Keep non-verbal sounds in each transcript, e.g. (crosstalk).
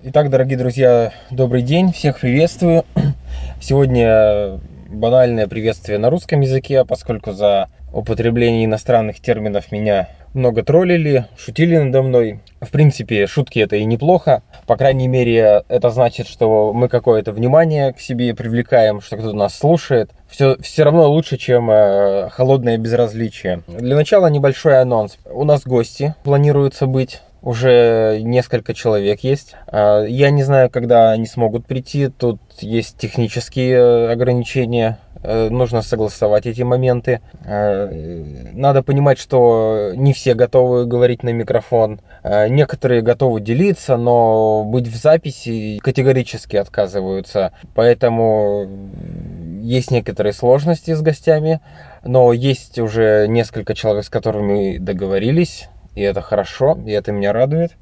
Итак, дорогие друзья, добрый день, всех приветствую. (clears throat) Сегодня банальное приветствие на русском языке, поскольку за употребление иностранных терминов меня много троллили, шутили надо мной. В принципе, шутки это и неплохо. По крайней мере, это значит, что мы какое-то внимание к себе привлекаем, что кто-то нас слушает. Все, все равно лучше, чем э, холодное безразличие. Для начала небольшой анонс. У нас гости планируется быть уже несколько человек есть. А, я не знаю, когда они смогут прийти. Тут есть технические э, ограничения. Э, нужно согласовать эти моменты. А, надо понимать, что не все готовы говорить на микрофон. Некоторые готовы делиться, но быть в записи категорически отказываются. Поэтому есть некоторые сложности с гостями. Но есть уже несколько человек, с которыми договорились и это хорошо, и это меня радует.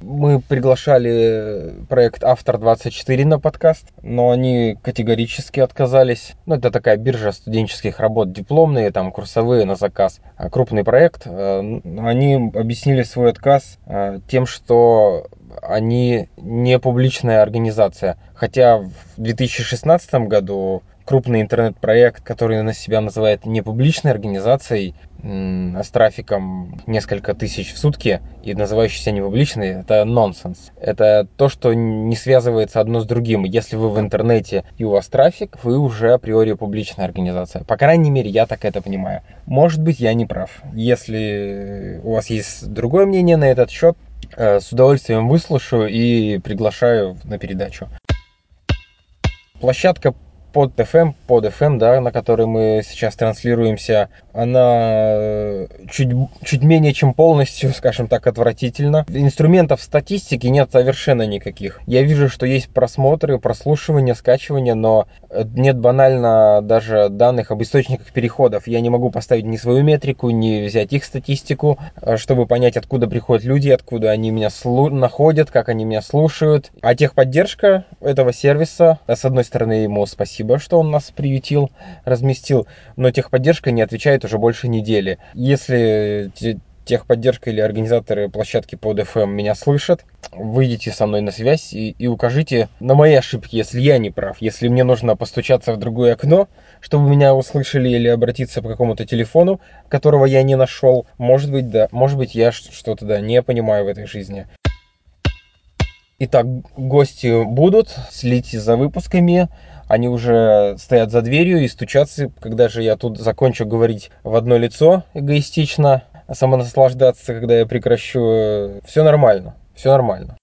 Мы приглашали проект Автор 24 на подкаст, но они категорически отказались. Ну, это такая биржа студенческих работ дипломные, там курсовые на заказ. А крупный проект. Э, они объяснили свой отказ э, тем, что они не публичная организация. Хотя в 2016 году крупный интернет-проект, который на себя называет непубличной организацией, с трафиком несколько тысяч в сутки и называющийся непубличный, это нонсенс. Это то, что не связывается одно с другим. Если вы в интернете и у вас трафик, вы уже априори публичная организация. По крайней мере, я так это понимаю. Может быть, я не прав. Если у вас есть другое мнение на этот счет, э, с удовольствием выслушаю и приглашаю на передачу. Площадка под FM, под FM, да, на которой мы сейчас транслируемся, она э, чуть, чуть менее чем полностью, (laughs) скажем так, отвратительна. Инструментов статистики нет совершенно никаких. Я вижу, что есть просмотры, прослушивания, скачивания, но э, нет банально даже данных об источниках переходов. Я не могу поставить ни свою метрику, ни взять их статистику, э, чтобы понять, откуда приходят люди, откуда они меня слу- находят, как они меня слушают. А техподдержка этого сервиса, с одной стороны, ему спасибо, спасибо, что он нас приютил, разместил, но техподдержка не отвечает уже больше недели. Если техподдержка или организаторы площадки под FM меня слышат, выйдите со мной на связь и, и укажите на мои ошибки, если я не прав. Если мне нужно постучаться в другое окно, чтобы меня услышали или обратиться по какому-то телефону, которого я не нашел, может быть, да, может быть, я что-то, да, не понимаю в этой жизни. Итак, гости будут, следите за выпусками они уже стоят за дверью и стучатся, когда же я тут закончу говорить в одно лицо эгоистично, самонаслаждаться, когда я прекращу. Все нормально, все нормально.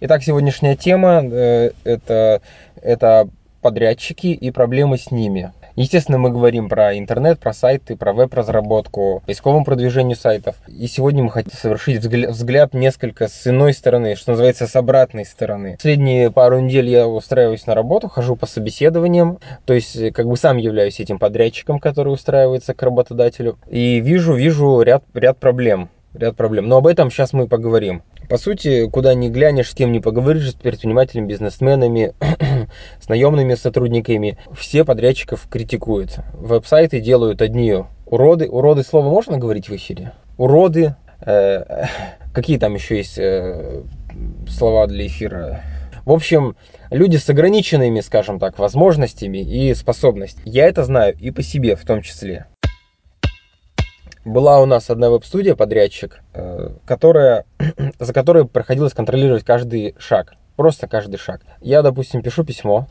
Итак, сегодняшняя тема э, это, это подрядчики и проблемы с ними. Естественно, мы говорим про интернет, про сайты, про веб-разработку, поисковом продвижению сайтов. И сегодня мы хотим совершить взгляд несколько с иной стороны, что называется, с обратной стороны. Последние пару недель я устраиваюсь на работу, хожу по собеседованиям, то есть как бы сам являюсь этим подрядчиком, который устраивается к работодателю. И вижу, вижу ряд, ряд проблем ряд проблем. Но об этом сейчас мы поговорим. По сути, куда ни глянешь, с кем не поговоришь, с предпринимателями, бизнесменами, (clears throat) с наемными сотрудниками, все подрядчиков критикуют. Веб-сайты делают одни уроды. Уроды слово можно говорить в эфире? Уроды. Э, (clears throat) какие там еще есть э, слова для эфира? В общем, люди с ограниченными, скажем так, возможностями и способностями. Я это знаю и по себе в том числе. Была у нас одна веб-студия, подрядчик, э, которая, (clears throat) за которой приходилось контролировать каждый шаг. Просто каждый шаг. Я, допустим, пишу письмо,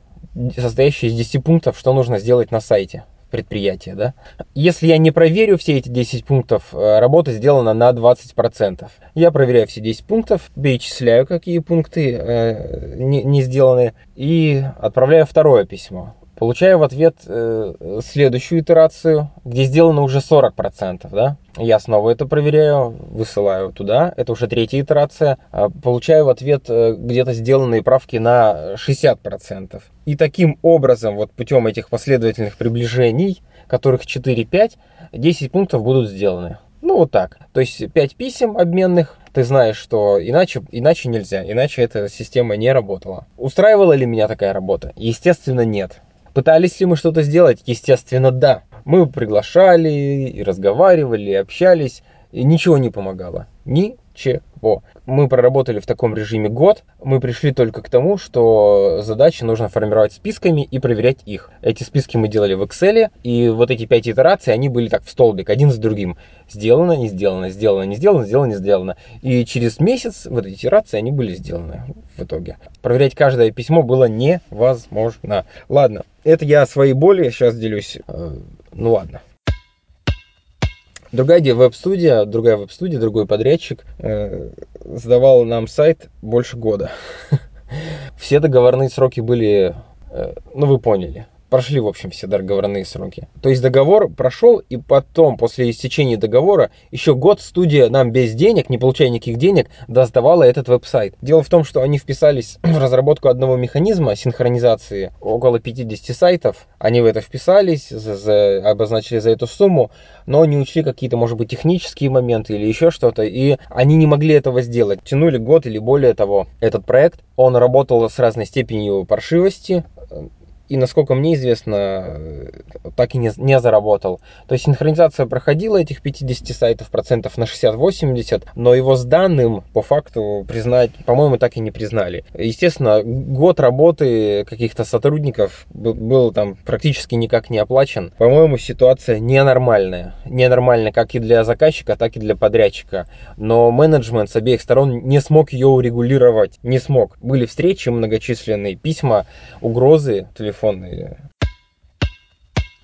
состоящее из 10 пунктов, что нужно сделать на сайте предприятия. Да? Если я не проверю все эти 10 пунктов, э, работа сделана на 20%. Я проверяю все 10 пунктов, перечисляю, какие пункты э, не, не сделаны, и отправляю второе письмо. Получаю в ответ э, следующую итерацию, где сделано уже 40%, да? Я снова это проверяю, высылаю туда, это уже третья итерация. А получаю в ответ э, где-то сделанные правки на 60%. И таким образом, вот путем этих последовательных приближений, которых 4-5, 10 пунктов будут сделаны. Ну вот так. То есть 5 писем обменных, ты знаешь, что иначе, иначе нельзя, иначе эта система не работала. Устраивала ли меня такая работа? Естественно, нет. Пытались ли мы что-то сделать? Естественно, да. Мы приглашали, и разговаривали, и общались, и ничего не помогало. Ни Ничего. Мы проработали в таком режиме год, мы пришли только к тому, что задачи нужно формировать списками и проверять их. Эти списки мы делали в Excel, и вот эти пять итераций, они были так в столбик, один за другим. Сделано, не сделано, сделано, не сделано, сделано, не сделано. И через месяц вот эти итерации, они были сделаны в итоге. Проверять каждое письмо было невозможно. Ладно, это я о своей боли сейчас делюсь. Э, ну ладно. Другая веб-студия, другая веб-студия, другой подрядчик э, сдавал нам сайт больше года. (laughs) Все договорные сроки были, э, ну вы поняли, прошли, в общем, все договорные сроки. То есть договор прошел, и потом, после истечения договора, еще год студия нам без денег, не получая никаких денег, доздавала этот веб-сайт. Дело в том, что они вписались (clears throat) в разработку одного механизма синхронизации, около 50 сайтов. Они в это вписались, за, за, обозначили за эту сумму, но не учли какие-то, может быть, технические моменты или еще что-то, и они не могли этого сделать. Тянули год или более того этот проект. Он работал с разной степенью паршивости, и, насколько мне известно, так и не, не заработал. То есть синхронизация проходила этих 50 сайтов процентов на 60-80, но его с данным по факту признать, по-моему, так и не признали. Естественно, год работы каких-то сотрудников был там практически никак не оплачен. По-моему, ситуация ненормальная. Ненормальная как и для заказчика, так и для подрядчика. Но менеджмент с обеих сторон не смог ее урегулировать. Не смог. Были встречи многочисленные, письма, угрозы, телефон телефонные.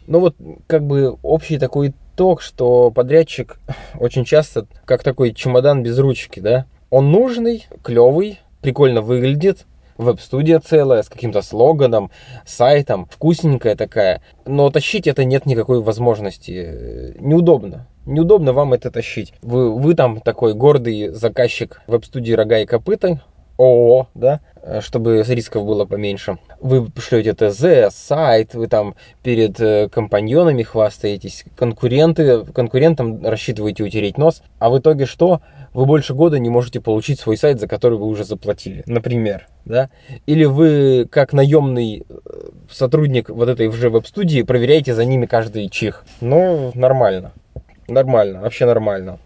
Ну вот, как бы общий такой итог, что подрядчик (laughs) очень часто как такой чемодан без ручки, да? Он нужный, клевый, прикольно выглядит, веб-студия целая, с каким-то слоганом, сайтом, вкусненькая такая. Но тащить это нет никакой возможности. Неудобно. Неудобно вам это тащить. Вы, вы там такой гордый заказчик веб-студии «Рога и копыта», ООО, да, чтобы рисков было поменьше. Вы шлете ТЗ, сайт, вы там перед э, компаньонами хвастаетесь, конкуренты, конкурентам рассчитываете утереть нос, а в итоге что? Вы больше года не можете получить свой сайт, за который вы уже заплатили, например, да? Или вы, как наемный э, сотрудник вот этой уже веб-студии, проверяете за ними каждый чих. Ну, нормально. Нормально, вообще нормально.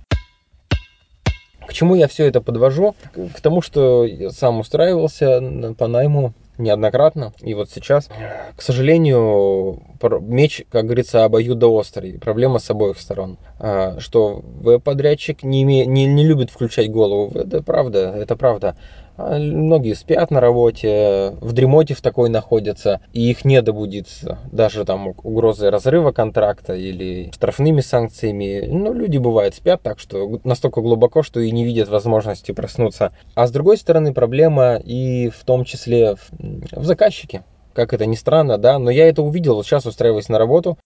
К чему я все это подвожу? К тому, что я сам устраивался по найму неоднократно. И вот сейчас, к сожалению, меч, как говорится, обоюдоострый. Проблема с обоих сторон. А, что веб-подрядчик не, име, не, не любит включать голову. Это правда, это правда. А многие спят на работе, в дремоте в такой находятся, и их не добудится. Даже там угрозой разрыва контракта или штрафными санкциями. Ну, люди бывают спят так, что настолько глубоко, что и не видят возможности проснуться. А с другой стороны, проблема и в том числе в, в заказчике. Как это ни странно, да, но я это увидел, вот сейчас устраиваясь на работу,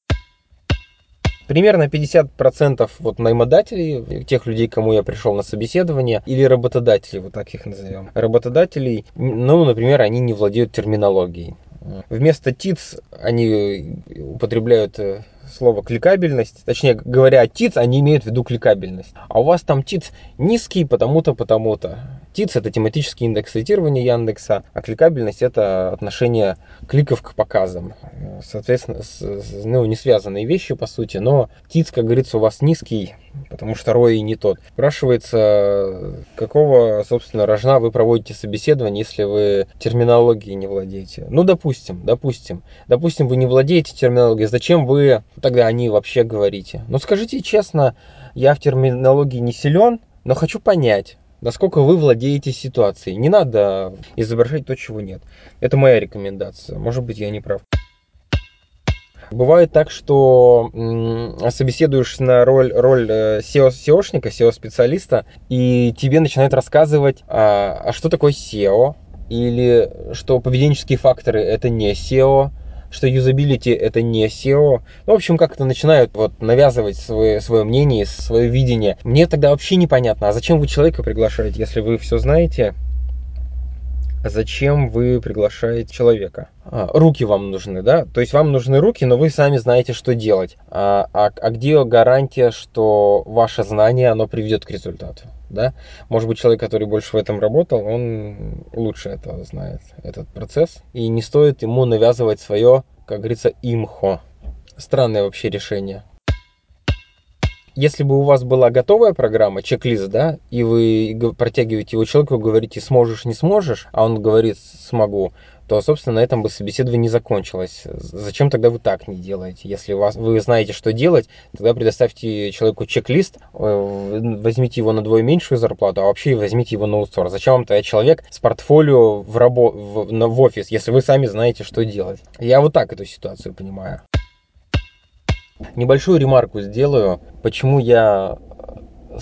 Примерно 50% вот наймодателей, тех людей, кому я пришел на собеседование, или работодателей, вот так их назовем. Работодателей, ну, например, они не владеют терминологией. Вместо ТИЦ они употребляют э, слово кликабельность, точнее говоря ТИЦ, они имеют в виду кликабельность. А у вас там ТИЦ низкий потому-то, потому-то. ТИЦ это тематический индекс цитирования Яндекса, а кликабельность это отношение кликов к показам. Соответственно, с, ну, не связанные вещи по сути, но ТИЦ, как говорится, у вас низкий, потому что ROI не тот. Спрашивается, какого, собственно, рожна вы проводите собеседование, если вы терминологией не владеете? Ну, допустим, допустим. Допустим, вы не владеете терминологией, зачем вы тогда о ней вообще говорите? Ну, скажите честно, я в терминологии не силен, но хочу понять, насколько вы владеете ситуацией. Не надо изображать то, чего нет. Это моя рекомендация. Может быть, я не прав. Бывает так, что собеседуешь на роль, роль SEO, SEOшника, SEO-специалиста, и тебе начинают рассказывать, а, а что такое SEO, или что поведенческие факторы это не SEO, что юзабилити это не SEO. Ну, в общем, как-то начинают вот навязывать свое, свое мнение, свое видение. Мне тогда вообще непонятно, а зачем вы человека приглашаете, если вы все знаете? Зачем вы приглашаете человека? А, руки вам нужны, да? То есть вам нужны руки, но вы сами знаете, что делать. А, а, а где гарантия, что ваше знание, оно приведет к результату? Да? Может быть, человек, который больше в этом работал, он лучше это знает, этот процесс. И не стоит ему навязывать свое, как говорится, имхо. Странное вообще решение. Если бы у вас была готовая программа, чек-лист, да, и вы протягиваете его человеку, говорите, сможешь, не сможешь, а он говорит, смогу, то, собственно, на этом бы собеседование не закончилось. Зачем тогда вы так не делаете? Если вас, вы знаете, что делать, тогда предоставьте человеку чек-лист, э, возьмите его на двое меньшую зарплату, а вообще возьмите его на аутсорс. Зачем вам тогда человек с портфолио в, рабо в, в офис, если вы сами знаете, что делать? Я вот так эту ситуацию понимаю. Небольшую ремарку сделаю, почему я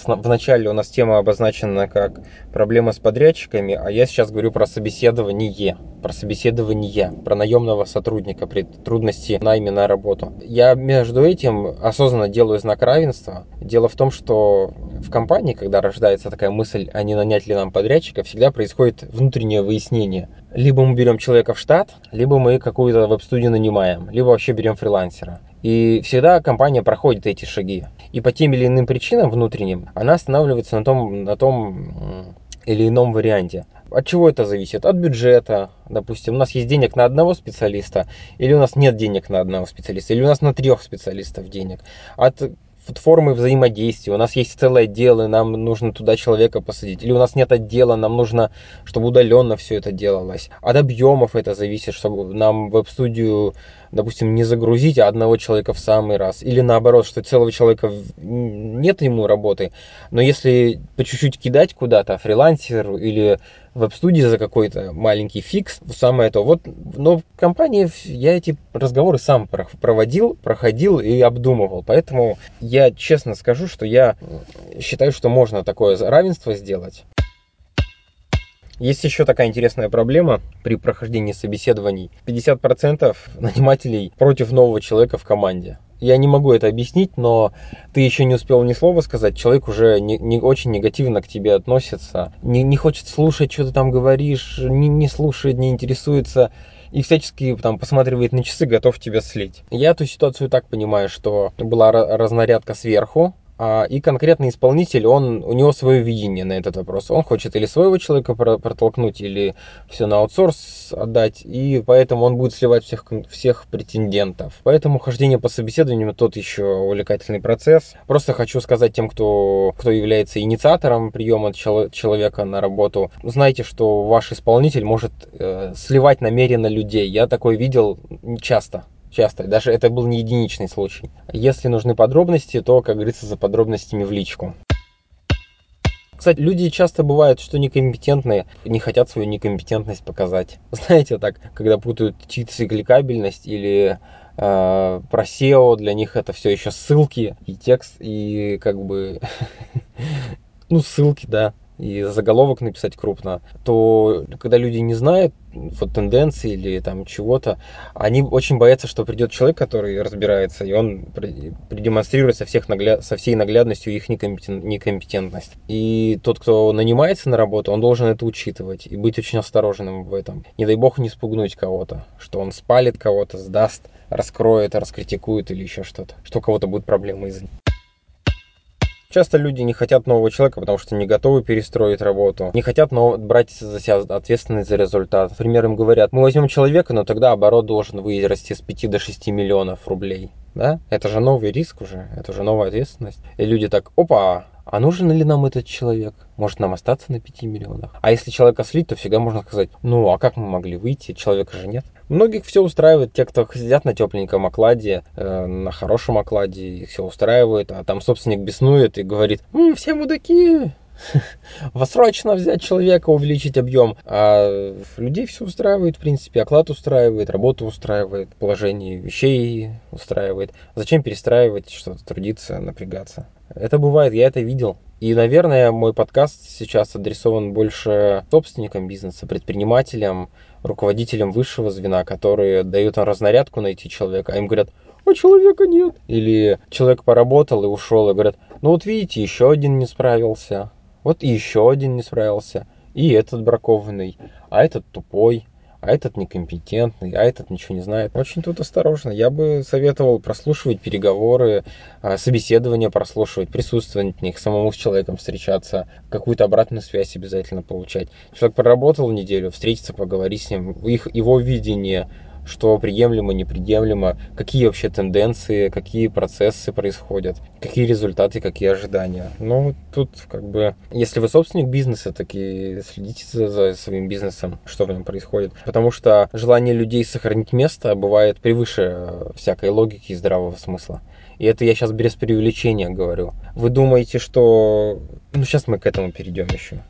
вначале у нас тема обозначена как проблема с подрядчиками, а я сейчас говорю про собеседование, про собеседование, про наемного сотрудника при трудности найме на работу. Я между этим осознанно делаю знак равенства. Дело в том, что в компании, когда рождается такая мысль, а не нанять ли нам подрядчика, всегда происходит внутреннее выяснение. Либо мы берем человека в штат, либо мы какую-то веб-студию нанимаем, либо вообще берем фрилансера. И всегда компания проходит эти шаги. И по тем или иным причинам внутренним она останавливается на том, на том или ином варианте. От чего это зависит? От бюджета. Допустим, у нас есть денег на одного специалиста, или у нас нет денег на одного специалиста, или у нас на трех специалистов денег. От формы взаимодействия. У нас есть целое отдел, и нам нужно туда человека посадить. Или у нас нет отдела, нам нужно, чтобы удаленно все это делалось. От объемов это зависит, чтобы нам веб-студию, допустим, не загрузить а одного человека в самый раз. Или наоборот, что целого человека нет ему работы, но если по чуть-чуть кидать куда-то, фрилансер или веб-студии за какой-то маленький фикс, самое то. Вот, но в компании я эти разговоры сам проводил, проходил и обдумывал. Поэтому я честно скажу, что я считаю, что можно такое равенство сделать. Есть еще такая интересная проблема при прохождении собеседований. 50% нанимателей против нового человека в команде я не могу это объяснить, но ты еще не успел ни слова сказать, человек уже не, не очень негативно к тебе относится, не, не хочет слушать, что ты там говоришь, не, не слушает, не интересуется и всячески там посматривает на часы, готов тебя слить. Я эту ситуацию так понимаю, что была разнарядка сверху, и конкретный исполнитель, он, у него свое видение на этот вопрос. Он хочет или своего человека протолкнуть, или все на аутсорс отдать, и поэтому он будет сливать всех, всех претендентов. Поэтому хождение по собеседованию тот еще увлекательный процесс. Просто хочу сказать тем, кто, кто является инициатором приема человека на работу, знайте, что ваш исполнитель может э, сливать намеренно людей. Я такое видел часто часто. Даже это был не единичный случай. Если нужны подробности, то, как говорится, за подробностями в личку. Кстати, люди часто бывают, что некомпетентные, не хотят свою некомпетентность показать. (laughs) Знаете, так, когда путают цикликабельность или э, про SEO, для них это все еще ссылки и текст, и как бы, (laughs) ну, ссылки, да и заголовок написать крупно, то когда люди не знают вот тенденции или там чего-то, они очень боятся, что придет человек, который разбирается, и он продемонстрирует со, всех нагля... со всей наглядностью их некомпетент... некомпетентность. И тот, кто нанимается на работу, он должен это учитывать и быть очень осторожным в этом. Не дай бог не спугнуть кого-то, что он спалит кого-то, сдаст, раскроет, раскритикует или еще что-то, что у кого-то будет проблемы из-за Часто люди не хотят нового человека, потому что не готовы перестроить работу, не хотят но брать за себя ответственность за результат. Например, им говорят, мы возьмем человека, но тогда оборот должен вырасти с 5 до 6 миллионов рублей. Да? Это же новый риск уже, это уже новая ответственность. И люди так, опа, а нужен ли нам этот человек? Может нам остаться на 5 миллионах? А если человека слить, то всегда можно сказать, ну а как мы могли выйти, человека же нет. Многих все устраивает, те, кто сидят на тепленьком окладе, э, на хорошем окладе, их все устраивает, а там собственник беснует и говорит, М, все мудаки, (laughs) вас срочно взять человека, увеличить объем. А людей все устраивает, в принципе, оклад устраивает, работа устраивает, положение вещей устраивает. Зачем перестраивать что-то, трудиться, напрягаться? Это бывает, я это видел. И, наверное, мой подкаст сейчас адресован больше собственникам бизнеса, предпринимателям, руководителям высшего звена, которые дают разнарядку найти человека, а им говорят, а человека нет. Или человек поработал и ушел, и говорят, ну вот видите, еще один не справился, вот и еще один не справился, и этот бракованный, а этот тупой, а этот некомпетентный, а этот ничего не знает. Очень тут осторожно. Я бы советовал прослушивать переговоры, а, собеседования прослушивать, присутствовать в них, самому с человеком встречаться, какую-то обратную связь обязательно получать. Человек проработал неделю, встретиться, поговорить с ним, их, его видение, что приемлемо, неприемлемо, какие вообще тенденции, какие процессы происходят, какие результаты, какие ожидания. Ну, тут как бы, если вы собственник бизнеса, так и следите за, за своим бизнесом, что в нем происходит. Потому что желание людей сохранить место бывает превыше всякой логики и здравого смысла. И это я сейчас без преувеличения говорю. Вы думаете, что... Ну, сейчас мы к этому перейдем еще.